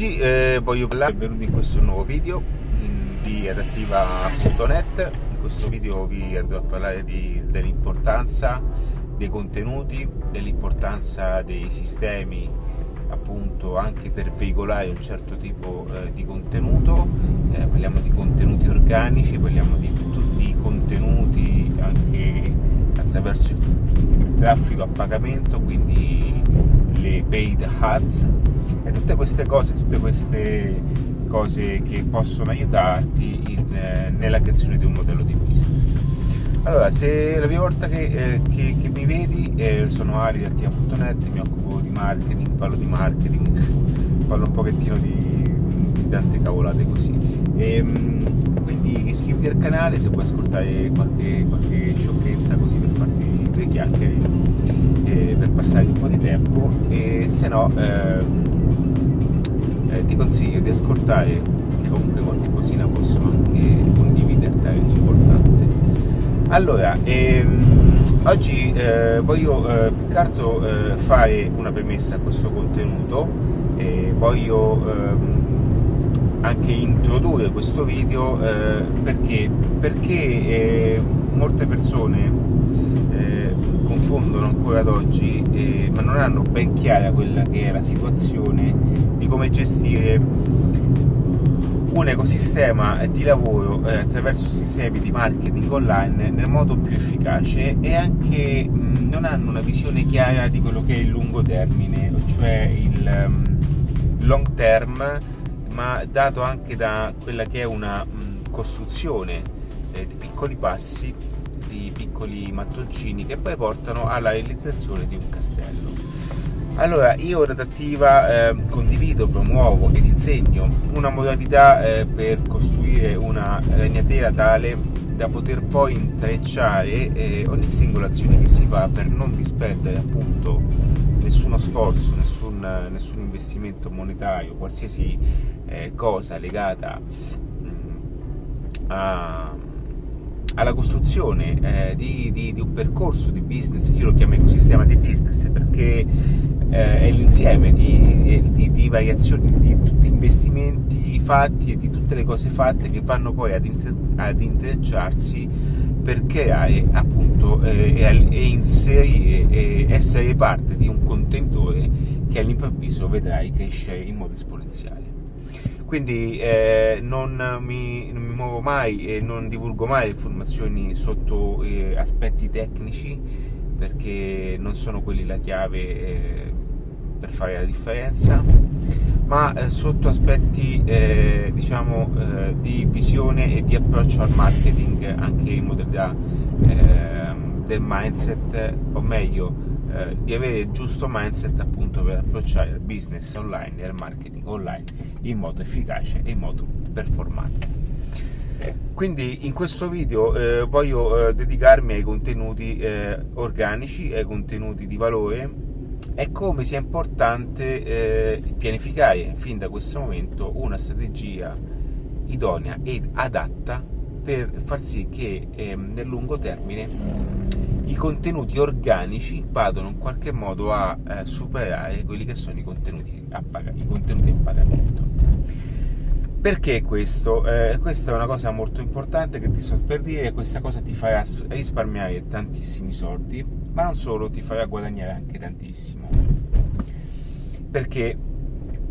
Oggi eh, voglio parlare, benvenuti in questo nuovo video di adattiva.net. In questo video vi andrò a parlare di, dell'importanza dei contenuti, dell'importanza dei sistemi appunto anche per veicolare un certo tipo eh, di contenuto. Eh, parliamo di contenuti organici, parliamo di tutti i contenuti anche attraverso il traffico a pagamento, quindi le paid ads e tutte queste cose, tutte queste cose che possono aiutarti in, eh, nella creazione di un modello di business. Allora, se è la prima volta che, eh, che, che mi vedi, eh, sono attiva.net, mi occupo di marketing, parlo di marketing, parlo un pochettino di, di tante cavolate così. E, ehm, quindi iscriviti al canale se vuoi ascoltare qualche, qualche sciocchezza così per farti due chiacchiere, eh, per passare un po' di tempo, e se no ehm, eh, ti consiglio di ascoltare che comunque qualche cosina posso anche condividerti è importante. Allora ehm, oggi eh, voglio eh, più che altro eh, fare una premessa a questo contenuto voglio ehm, anche introdurre questo video eh, perché perché eh, molte persone confondono ancora ad oggi, eh, ma non hanno ben chiara quella che è la situazione di come gestire un ecosistema di lavoro eh, attraverso sistemi di marketing online nel modo più efficace e anche mh, non hanno una visione chiara di quello che è il lungo termine, cioè il um, long term, ma dato anche da quella che è una mh, costruzione eh, di piccoli passi di piccoli mattoncini che poi portano alla realizzazione di un castello. Allora, io in adattiva eh, condivido, promuovo ed insegno una modalità eh, per costruire una ragnatela tale da poter poi intrecciare eh, ogni singola azione che si fa per non disperdere appunto nessuno sforzo, nessun, nessun investimento monetario, qualsiasi eh, cosa legata mh, mm, a alla costruzione eh, di, di, di, un percorso di business, io lo chiamo ecosistema di business perché eh, è l'insieme di, di, variazioni di tutti gli investimenti fatti e di tutte le cose fatte che vanno poi ad, inter, ad intrecciarsi per creare appunto eh, e inserire e essere parte di un contenitore che all'improvviso vedrai crescere in modo esponenziale quindi eh, non, mi, non, mi, muovo mai e non divulgo mai informazioni sotto eh, aspetti tecnici perché non sono quelli la chiave eh, per fare la differenza ma eh, sotto aspetti eh, diciamo eh, di visione e di approccio al marketing anche in modalità ehm, del mindset o meglio eh, di avere il giusto mindset appunto per approcciare il business online e il marketing online in modo efficace e in modo performante. Quindi in questo video eh, voglio eh, dedicarmi ai contenuti eh, organici, ai contenuti di valore e come sia importante eh, pianificare fin da questo momento una strategia idonea ed adatta per far sì che ehm, nel lungo termine i contenuti organici vadano in qualche modo a eh, superare quelli che sono i contenuti a, pag- i contenuti a pagamento. Perché questo? Eh, questa è una cosa molto importante che ti sto per dire, questa cosa ti farà risparmiare tantissimi soldi, ma non solo, ti farà guadagnare anche tantissimo. Perché?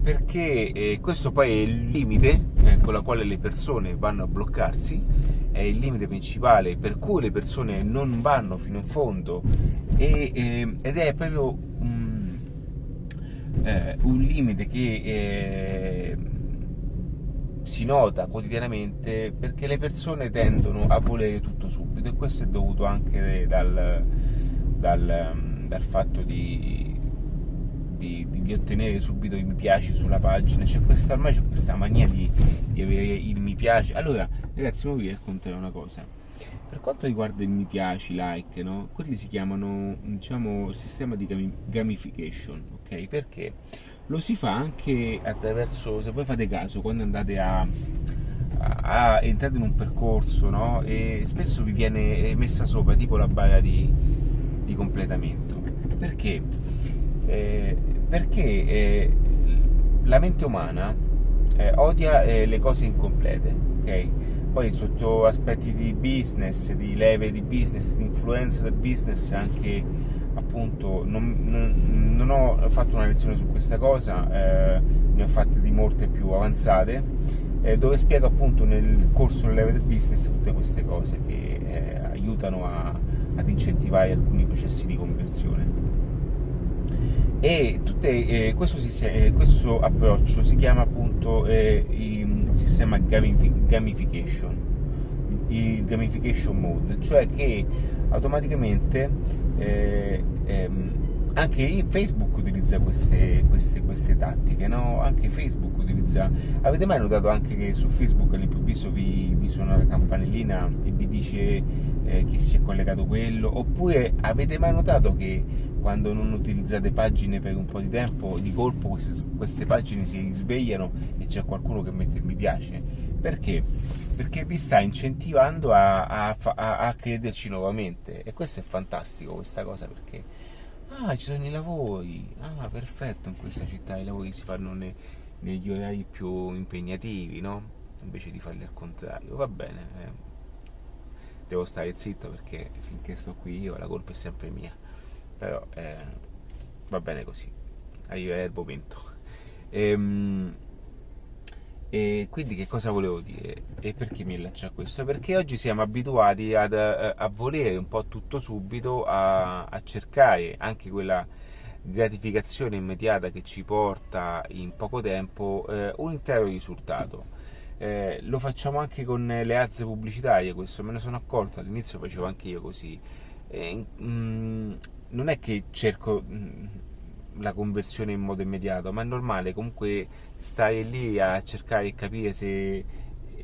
Perché eh, questo poi è il limite eh, con la quale le persone vanno a bloccarsi è il limite principale per cui le persone non vanno fino in fondo e, eh, ed è proprio un, eh, un limite che eh, si nota quotidianamente perché le persone tendono a volere tutto subito e questo è dovuto anche dal, dal, dal fatto di, di, di, ottenere subito i mi piace sulla pagina. C'è questa ormai c'è questa mania di, di avere il mi piace. Allora Ragazzi, ma vi racconterò una cosa. Per quanto riguarda i mi piaci, like, no? Quelli si chiamano, diciamo, sistema di gamification, ok? Perché lo si fa anche attraverso, se voi fate caso, quando andate a, a, a entrare in un percorso, no? E spesso vi viene messa sopra tipo la barra di, di completamento. Perché? Eh, perché eh, la mente umana eh, odia eh, le cose incomplete, ok? Poi sotto aspetti di business, di leve di business, di influenza del business, anche appunto non, non, non ho fatto una lezione su questa cosa, eh, ne ho fatte di molte più avanzate, eh, dove spiego appunto nel corso del leve del business tutte queste cose che eh, aiutano a, ad incentivare alcuni processi di conversione. E tutte, eh, questo, eh, questo, approccio si chiama appunto eh, sistema gamification, il gamification mode, cioè che automaticamente eh, ehm, anche Facebook utilizza queste, queste, queste tattiche, no? anche Facebook utilizza... Avete mai notato anche che su Facebook all'improvviso vi, vi suona la campanellina e vi dice eh, che si è collegato quello? Oppure avete mai notato che quando non utilizzate pagine per un po' di tempo, di colpo queste, queste pagine si risvegliano e c'è qualcuno che mette il mi piace? Perché? Perché vi sta incentivando a, a, a, a crederci nuovamente e questo è fantastico questa cosa perché Ah, ci sono i lavori. Ah, perfetto, in questa città i lavori si fanno ne, negli orari più impegnativi, no? Invece di farli al contrario. Va bene, eh. devo stare zitto perché finché sto qui io la colpa è sempre mia. Però eh, va bene così. Arriverà il momento. Ehm, e quindi che cosa volevo dire? E perché mi allaccio a questo? Perché oggi siamo abituati ad, a, a volere un po' tutto subito, a, a, cercare anche quella gratificazione immediata che ci porta in poco tempo eh, un intero risultato. Eh, lo facciamo anche con le azze pubblicitarie, questo me ne sono accorto, all'inizio facevo anche io così. Eh, mh, mm, non è che cerco... Mm, la conversione in modo immediato, ma è normale comunque stare lì a cercare di capire se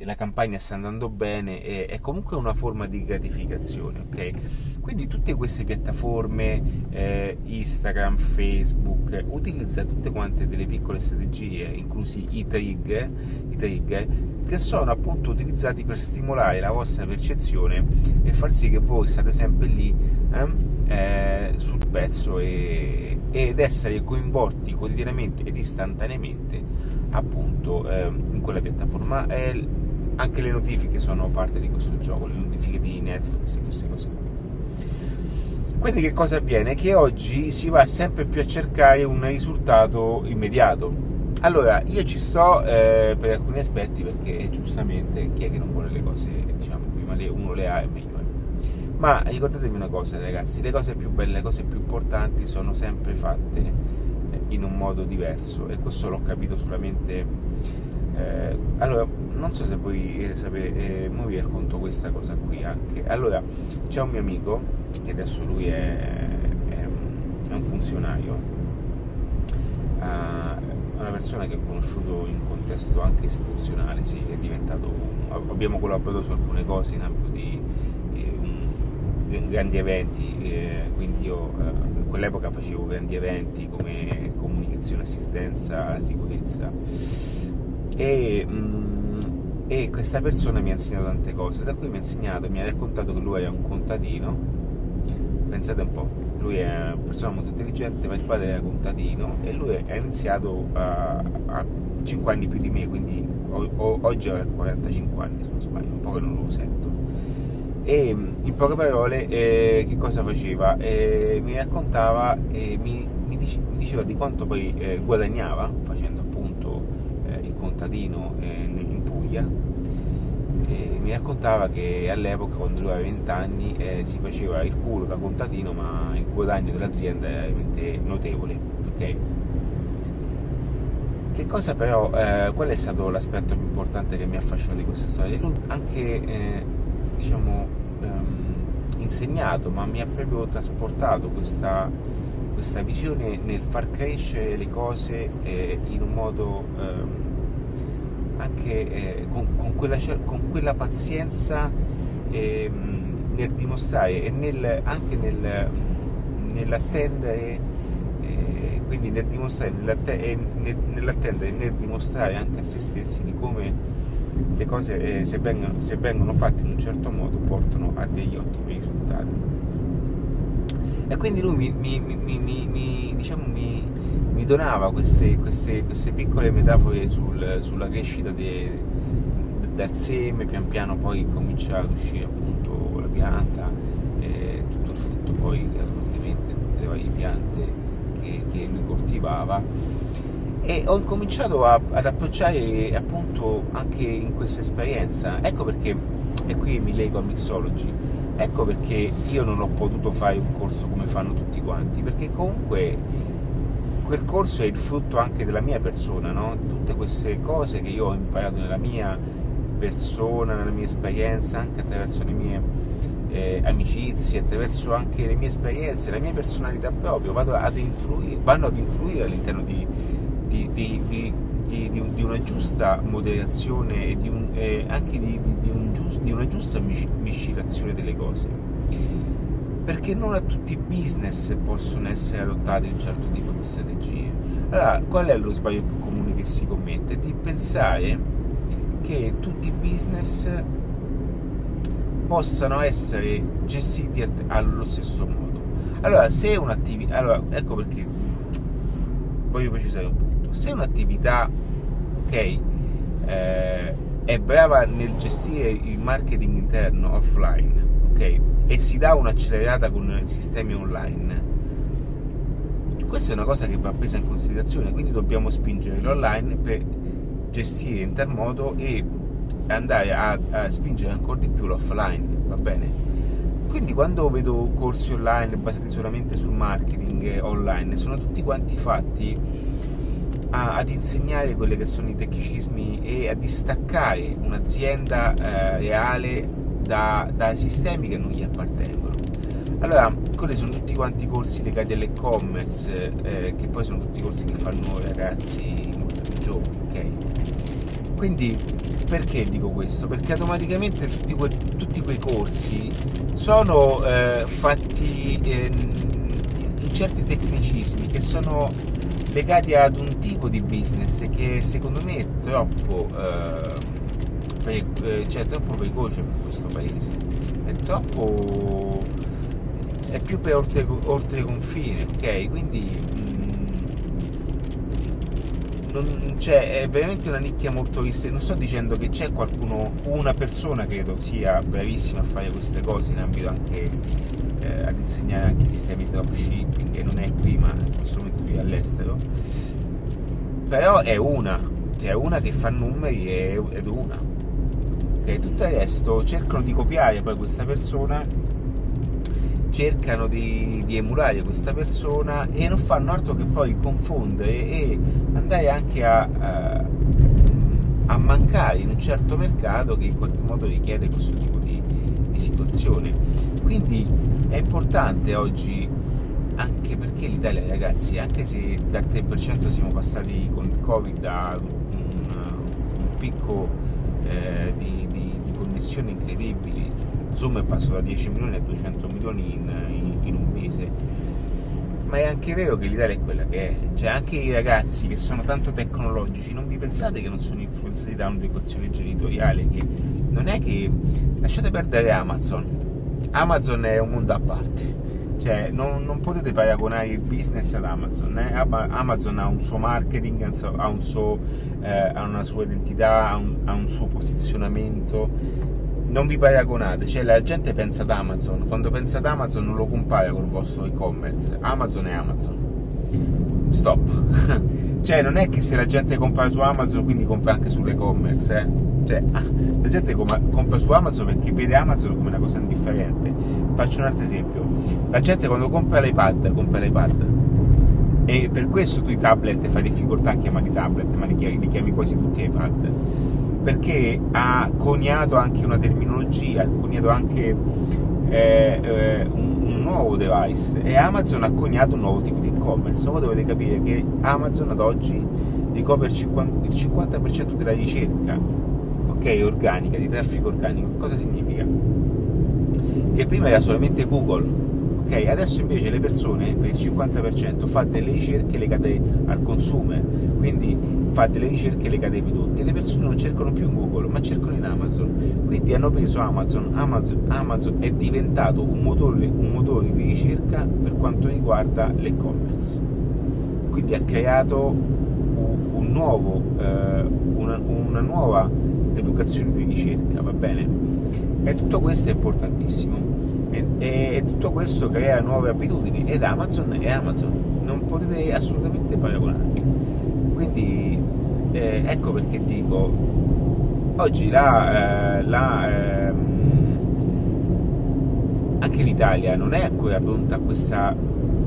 la campagna sta andando bene è, è, comunque una forma di gratificazione, ok? Quindi tutte queste piattaforme, eh, Instagram, Facebook, utilizza tutte quante delle piccole strategie, inclusi i trigger, i trigger, che sono appunto utilizzati per stimolare la vostra percezione e far sì che voi state sempre lì eh, eh, sul pezzo e, ed essere coinvolti quotidianamente ed istantaneamente appunto eh, in quella piattaforma. Eh, anche le notifiche sono parte di questo gioco, le notifiche di Netflix e queste cose qui. Quindi che cosa avviene? Che oggi si va sempre più a cercare un risultato immediato. Allora, io ci sto eh, per alcuni aspetti perché giustamente chi è che non vuole le cose, diciamo, prima uno le ha e meglio è. Ma ricordatevi una cosa ragazzi, le cose più belle, le cose più importanti sono sempre fatte eh, in un modo diverso e questo l'ho capito solamente... Eh, allora, non so se voi eh, sapete, eh, vi racconto questa cosa qui anche. Allora, c'è un mio amico, che adesso lui è, è, è un funzionario, uh, una persona che ho conosciuto in contesto anche istituzionale, sì, è diventato, abbiamo collaborato su alcune cose in ambito di grandi eventi, eh, quindi io eh, in quell'epoca facevo grandi eventi come comunicazione, assistenza, sicurezza e, mh, mm, e, questa persona mi ha insegnato tante cose, da cui mi ha insegnato, mi ha raccontato che lui è un contadino, pensate un po', lui è una persona molto intelligente, ma il padre era contadino e lui ha iniziato a, a 5 anni più di me, quindi o, o, oggi ha 45 anni se non sbaglio, un po' che non lo sento. E in poche parole eh, che cosa faceva? Eh, mi raccontava e mi, mi, dice, mi, diceva di quanto poi eh, guadagnava facendo appunto eh, il contadino eh, Puglia e mi raccontava che all'epoca quando lui aveva 20 anni eh, si faceva il culo da contadino ma il guadagno dell'azienda era veramente notevole ok? Che cosa però, qual è stato l'aspetto più importante che mi affascina di questa storia? Lui anche diciamo, ehm, insegnato, ma mi ha proprio trasportato questa, questa visione nel far crescere le cose eh, in un modo ehm, anche eh, con, con, quella, con, quella, pazienza ehm, nel dimostrare e nel, anche nel, nell'attendere eh, quindi nel dimostrare nell'attendere e nel dimostrare anche a se stessi di come le cose eh, se, vengono, se vengono fatte in un certo modo portano a degli ottimi risultati. E quindi lui mi, mi, mi, mi diciamo, mi, donava queste, queste, queste, piccole metafore sul, sulla crescita de, del seme, pian piano poi comincia ad uscire appunto la pianta, eh, tutto il frutto poi automaticamente, tutte le varie piante che, che lui coltivava. E ho incominciato a, ad approcciare appunto anche in questa esperienza. Ecco perché e qui mi leggo a Mixology ecco perché io non ho potuto fare un corso come fanno tutti quanti perché comunque quel corso è il frutto anche della mia persona no? tutte queste cose che io ho imparato nella mia persona nella mia esperienza anche attraverso le mie eh, amicizie, attraverso anche le mie esperienze, la mia personalità proprio, ad influire, vanno ad influire all'interno di, di, di, di, di una giusta moderazione e un, eh, anche un giust, di, una giusta miscelazione delle cose. Perché non a tutti i business possono essere adottati un certo tipo di strategie. Allora, qual è lo sbaglio più comune che si commette? Di pensare che tutti i business possano essere gestiti allo stesso modo. Allora, se un'attività, allora, ecco perché voglio precisare un punto se un'attività okay, eh, è brava nel gestire il marketing interno offline okay, e si dà un'accelerata con i sistemi online, questa è una cosa che va presa in considerazione, quindi dobbiamo spingere l'online per gestire in tal modo e andare a, a spingere ancora di più l'offline, va bene? Quindi quando vedo corsi online basati solamente sul marketing online, sono tutti quanti fatti a, ad insegnare quelli che sono i tecnicismi e a distaccare un'azienda eh, reale da, dai sistemi che non gli appartengono. Allora, quelli sono tutti quanti corsi legati all'e-commerce, eh, che poi sono tutti corsi che fanno ragazzi molto più giovani, ok? Quindi perché dico questo? Perché automaticamente tutti, que- tutti quei corsi sono eh, fatti in certi tecnicismi che sono legati ad un tipo di business che secondo me è troppo, eh, pre- eh, cioè, troppo precoce per questo paese, è troppo è più per oltre, oltre confine, ok? Quindi mm, non, cioè, è veramente una nicchia molto vista. Non sto dicendo che c'è qualcuno, una persona credo sia bravissima a fare queste cose in ambito anche eh, ad insegnare anche i sistemi di dropshipping, che non è qui ma in questo momento qui all'estero, però è una, cioè una che fa numeri ed una. Okay? Tutto il resto cercano di copiare poi questa persona, cercano di, di, emulare questa persona e non fanno altro che poi confondere e andare anche a, a, a mancare in un certo mercato che in qualche modo richiede questo tipo di, di situazione. Quindi è importante oggi anche perché l'Italia ragazzi anche se dal 3% siamo passati con il covid a un, un picco di, connessioni incredibili. Insomma è passato da 10 milioni a 200 milioni in, in, in, un mese. Ma è anche vero che l'Italia è quella che è. Cioè anche i ragazzi che sono tanto tecnologici non vi pensate che non sono influenzati da un'educazione genitoriale che non è che lasciate perdere Amazon. Amazon è un mondo a parte. Cioè non, non, potete paragonare il business ad Amazon eh? Amazon ha un suo marketing ha, un suo, eh, ha una sua identità ha un, ha un, suo posizionamento non vi paragonate cioè la gente pensa ad Amazon quando pensa ad Amazon non lo compara con il vostro e-commerce Amazon è Amazon stop cioè non è che se la gente compra su Amazon quindi compra anche sull'e-commerce eh? Cioè, ah, la gente compra su Amazon perché vede Amazon come una cosa indifferente. Faccio un altro esempio. La gente quando compra l'iPad, compra l'iPad. E per questo tu i tablet fai difficoltà a chiamare tablet, ma li chiami, li chiami quasi tutti iPad. Perché ha coniato anche una terminologia, ha coniato anche eh, eh, un, un, nuovo device e Amazon ha coniato un nuovo tipo di e-commerce. Voi dovete capire che Amazon ad oggi ricopre il 50%, il 50% della ricerca ok, organica, di traffico organico, cosa significa? Che prima era solamente Google, ok, adesso invece le persone per il 50% fa delle ricerche legate al consumo, quindi fa delle ricerche legate ai prodotti le persone non cercano più in Google ma cercano in Amazon. Quindi hanno preso Amazon. Amazon, Amazon è diventato un motore, un motore di ricerca per quanto riguarda l'e-commerce. Quindi ha creato un, nuovo, eh, una, una nuova educazione di ricerca va bene? E tutto questo è importantissimo. E, e, tutto questo crea nuove abitudini ed Amazon è Amazon. Non potete assolutamente paragonarli quindi eh, ecco perché dico, oggi la, eh, la, eh, anche l'Italia non è ancora pronta a questa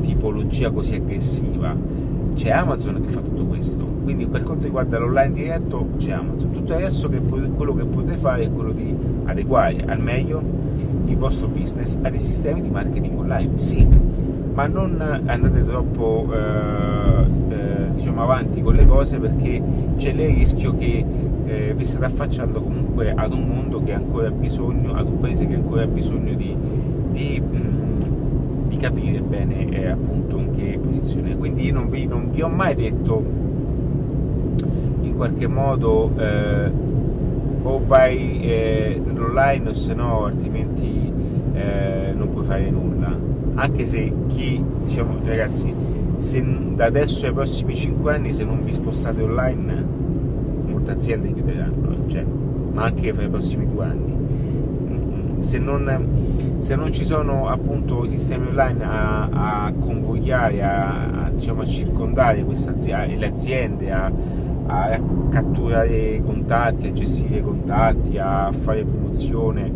tipologia così aggressiva. C'è Amazon che fa tutto questo, quindi per quanto riguarda l'online diretto c'è Amazon. Tutto adesso che quello che potete fare è quello di adeguare al meglio il vostro business a dei sistemi di marketing online. Sì, ma non andate troppo eh, diciamo avanti con le cose perché c'è il rischio che eh, vi state affacciando comunque ad un mondo che ancora ha bisogno, ad un paese che ancora ha bisogno di, di, mh, mm, di capire bene eh, appunto in che posizione. Quindi io non vi, non vi, ho mai detto in qualche modo eh, o vai eh, online o se no altrimenti non puoi fare nulla anche se chi, diciamo ragazzi, se da adesso ai prossimi 5 anni se non vi spostate online, molte aziende chiuderanno, cioè, ma anche per i prossimi due anni. Se non, se non ci sono appunto sistemi online a, a convogliare, a, a, diciamo, a circondare aziende, le aziende, a, a catturare contatti, a gestire contatti, a fare promozione,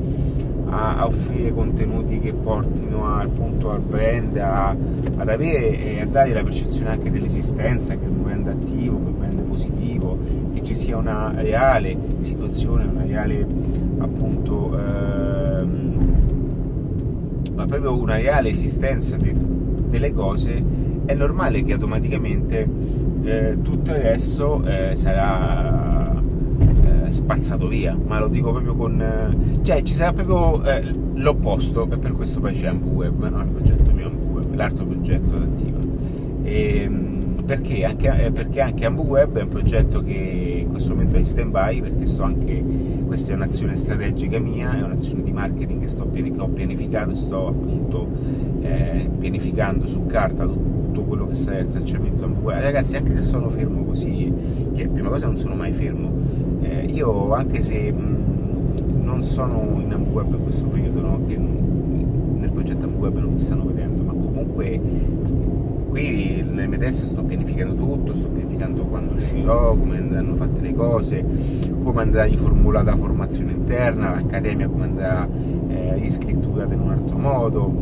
a, a offrire contenuti che portino appunto al brand a, ad avere e a dare la percezione anche dell'esistenza che è un brand attivo, che è un brand positivo, che ci sia una reale situazione, una reale appunto ehm, ma proprio una reale esistenza de, delle cose, è normale che automaticamente eh, tutto resto eh, sarà spazzato via, ma lo dico proprio con... Eh, cioè ci sarà proprio eh, l'opposto e per questo poi c'è AmbuWeb, no? il progetto mio AmbuWeb, l'altro progetto adattiva. E, ehm, perché? Anche, eh, perché anche AmbuWeb è un progetto che in questo momento è in stand by perché sto anche, questa è un'azione strategica mia, è un'azione di marketing che, sto, che ho pianificato, sto appunto eh, pianificando su carta tutto quello che sarà il tracciamento AmbuWeb. Ragazzi anche se sono fermo così, che prima cosa non sono mai fermo, eh, io anche se non sono in AmbuWeb in questo periodo, no, che nel progetto AmbuWeb non mi stanno vedendo, ma comunque qui nelle mie teste sto pianificando tutto, sto pianificando quando uscirò, come andranno fatte le cose, come andrà riformulata la formazione interna, l'accademia come andrà eh, riscritturata in un altro modo.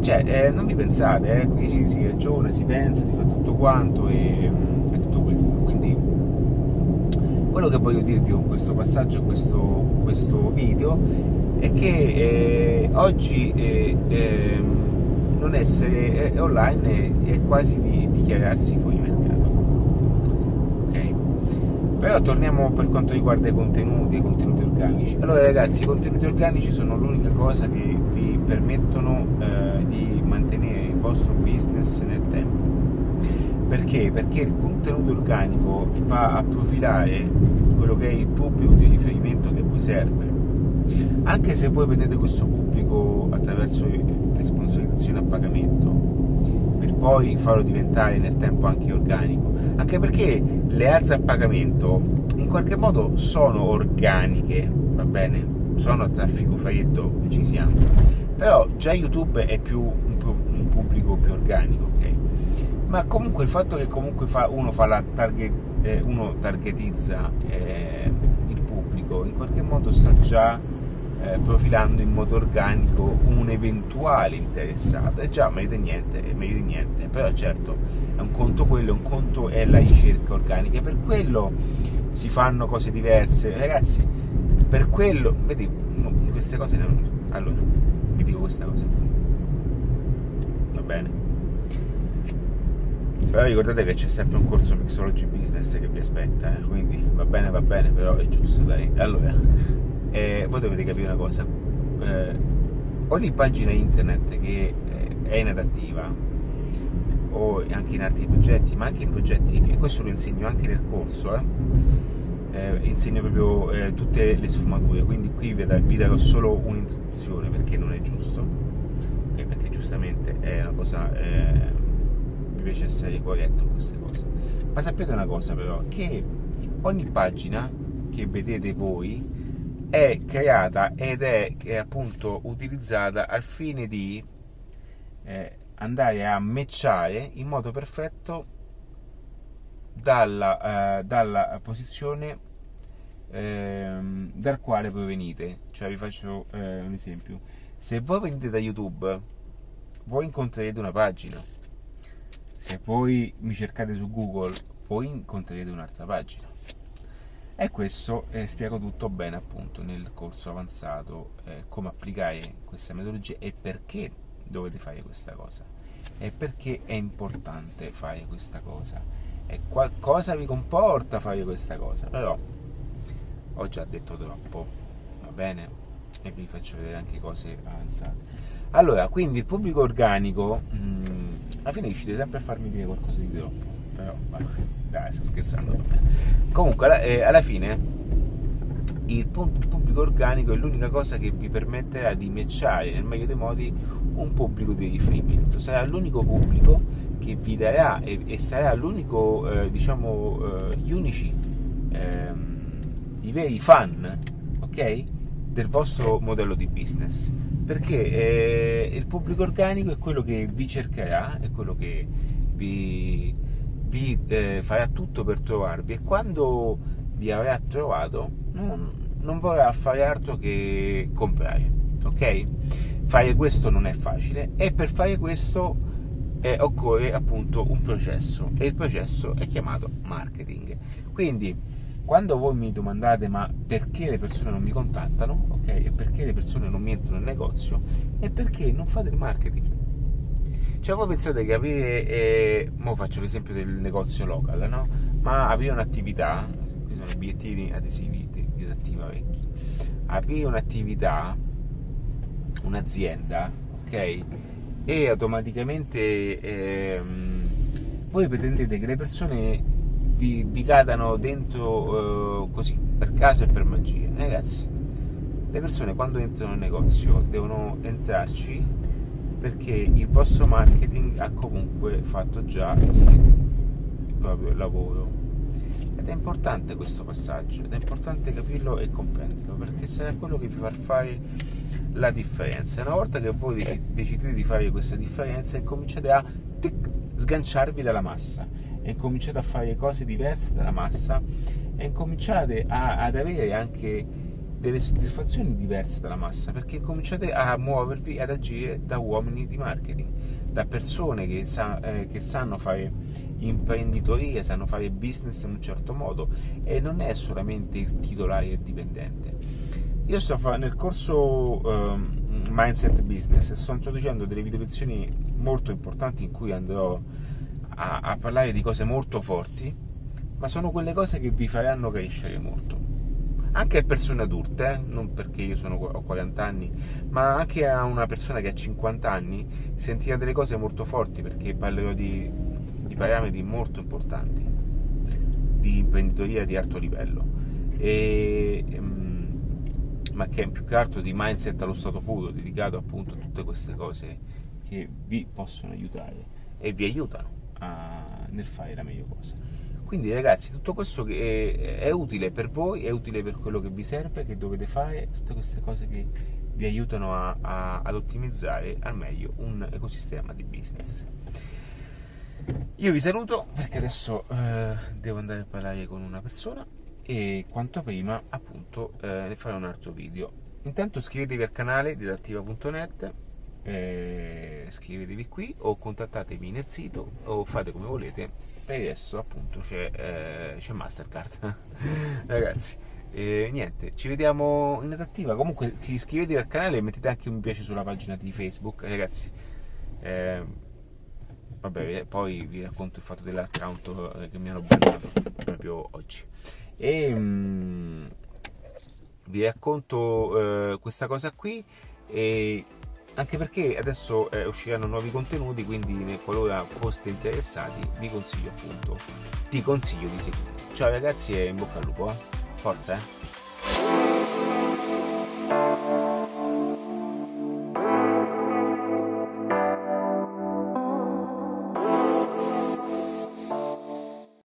Cioè, eh, non vi pensate, eh, qui si, si ragiona, si pensa, si fa tutto quanto e tutto questo. Quindi quello che voglio dirvi con questo passaggio e questo, questo video è che eh, oggi eh, eh, non essere eh, online è, è quasi di dichiararsi fuori mercato. Ok? Però torniamo per quanto riguarda i contenuti, i contenuti organici. Allora ragazzi, i contenuti organici sono l'unica cosa che vi permettono eh, di mantenere il vostro business nel tempo perché? Perché il contenuto organico va a profilare quello che è il pubblico di riferimento che poi serve. Anche se voi prendete questo pubblico attraverso le sponsorizzazioni a pagamento, per poi farlo diventare nel tempo anche organico. Anche perché le alze a pagamento in qualche modo sono organiche, va bene? Sono a traffico freddo e ci siamo. Però già YouTube è più un pubblico più organico, ok? Ma comunque il fatto che comunque fa, uno, fa target, eh, uno targetizza eh, il pubblico in qualche modo sta già eh, profilando in modo organico un eventuale interessato. E già meglio di niente è meglio di niente. Però certo è un conto quello un conto è la ricerca organica. Per quello si fanno cose diverse. Ragazzi per quello vedi queste cose allora vi dico questa cosa? Va bene però ricordate che c'è sempre un corso Mixology Business che vi aspetta, eh? quindi va bene, va bene, però è giusto, dai. Allora, eh, voi dovete capire una cosa, eh, ogni pagina internet che eh, è inadattiva o anche in altri progetti, ma anche in progetti, e questo lo insegno anche nel corso, eh, eh, insegno proprio tutte le sfumature, quindi qui vi, vi darò solo un'introduzione perché non è giusto, okay, perché giustamente è una cosa, piace essere corretto in queste cose. Ma sapete una cosa però, che ogni pagina che vedete voi è creata ed è, è appunto utilizzata al fine di eh, andare a matchare in modo perfetto dalla, eh, dalla posizione eh, dal quale provenite. Cioè vi faccio eh, un esempio. Se voi venite da YouTube, voi incontrerete una pagina. Se voi mi cercate su Google, voi incontrerete un'altra pagina. E questo eh, spiego tutto bene appunto nel corso avanzato, eh, come applicare questa metodologia e perché dovete fare questa cosa. E perché è importante fare questa cosa. E qualcosa vi comporta fare questa cosa? Però ho già detto troppo va bene? E vi faccio vedere anche cose avanzate. Allora quindi il pubblico organico mh, mm, alla fine riuscite sempre a farmi dire qualcosa di troppo però vabbè, dai sto scherzando comunque eh, alla fine il pubblico organico è l'unica cosa che vi permetterà di matchare nel meglio dei modi un pubblico di riferimento. Sarà l'unico pubblico che vi darà e, e sarà l'unico, eh, diciamo, eh, gli unici, eh, i veri fan, ok? Del vostro modello di business. Perché eh, il pubblico organico è quello che vi cercherà, è quello che vi, vi eh, farà tutto per trovarvi. E quando vi avrà trovato non, non vorrà fare altro che comprare ok? Fare questo non è facile e per fare questo eh, occorre appunto un processo e il processo è chiamato marketing. Quindi quando voi mi domandate ma perché le persone non mi contattano ok e perché le persone non mi entrano nel negozio è perché non fate il marketing cioè voi pensate che aprire eh, mo faccio l'esempio del negozio local no? ma aprire un'attività sono obiettivi adesivi di, di attiva vecchi. Aprire un'attività, un'azienda, ok? E automaticamente ehm, voi pretendete che le persone vi, vi cadano dentro eh, così, per caso e per magia. Eh, ragazzi, le persone quando entrano nel negozio devono entrarci perché il vostro marketing ha comunque fatto già il, il proprio lavoro ed è importante questo passaggio, ed è importante capirlo e comprenderlo, perché sarà quello che vi fa fare la differenza. Una volta che voi decidete di fare questa differenza, incominciate a tic, sganciarvi dalla massa, e incominciate a fare cose diverse dalla massa, e incominciate a, ad avere anche delle soddisfazioni diverse dalla massa, perché cominciate a muovervi, ad agire da uomini di marketing, da persone che, sa, eh, che sanno fare imprenditoria, sanno fare business in un certo modo e non è solamente il titolare e il dipendente. Io sto facendo nel corso um, Mindset Business sto introducendo delle video lezioni molto importanti in cui andrò a, a parlare di cose molto forti, ma sono quelle cose che vi faranno crescere molto anche a persone adulte, eh? non perché io sono, ho 40 anni, ma anche a una persona che ha 50 anni sentirà delle cose molto forti perché parlerò di di parametri molto importanti di imprenditoria di alto livello, e, um, ma che è più che altro di mindset allo stato puro, dedicato appunto a tutte queste cose che vi possono aiutare e vi aiutano a, nel fare la meglio cosa. Quindi ragazzi, tutto questo è, è utile per voi, è utile per quello che vi serve, che dovete fare, tutte queste cose che vi aiutano a, a, ad ottimizzare al meglio un ecosistema di business. Io vi saluto perché adesso eh, devo andare a parlare con una persona e quanto prima appunto eh, farò un altro video. Intanto iscrivetevi al canale didattiva.net, eh, iscrivetevi qui o contattatemi nel sito o fate come volete. Per adesso appunto c'è, eh, c'è Mastercard. Ragazzi, eh, niente, ci vediamo in adattiva. Comunque iscrivetevi al canale e mettete anche un mi piace sulla pagina di Facebook. Ragazzi, eh, vabbè poi vi racconto il fatto dell'account eh, che mi hanno bannato proprio oggi e um, vi racconto uh, questa cosa qui e anche perché adesso eh, usciranno nuovi contenuti, quindi qualora foste interessati vi consiglio appunto, ti consiglio di seguire. Ciao ragazzi e in bocca al lupo, eh? forza eh!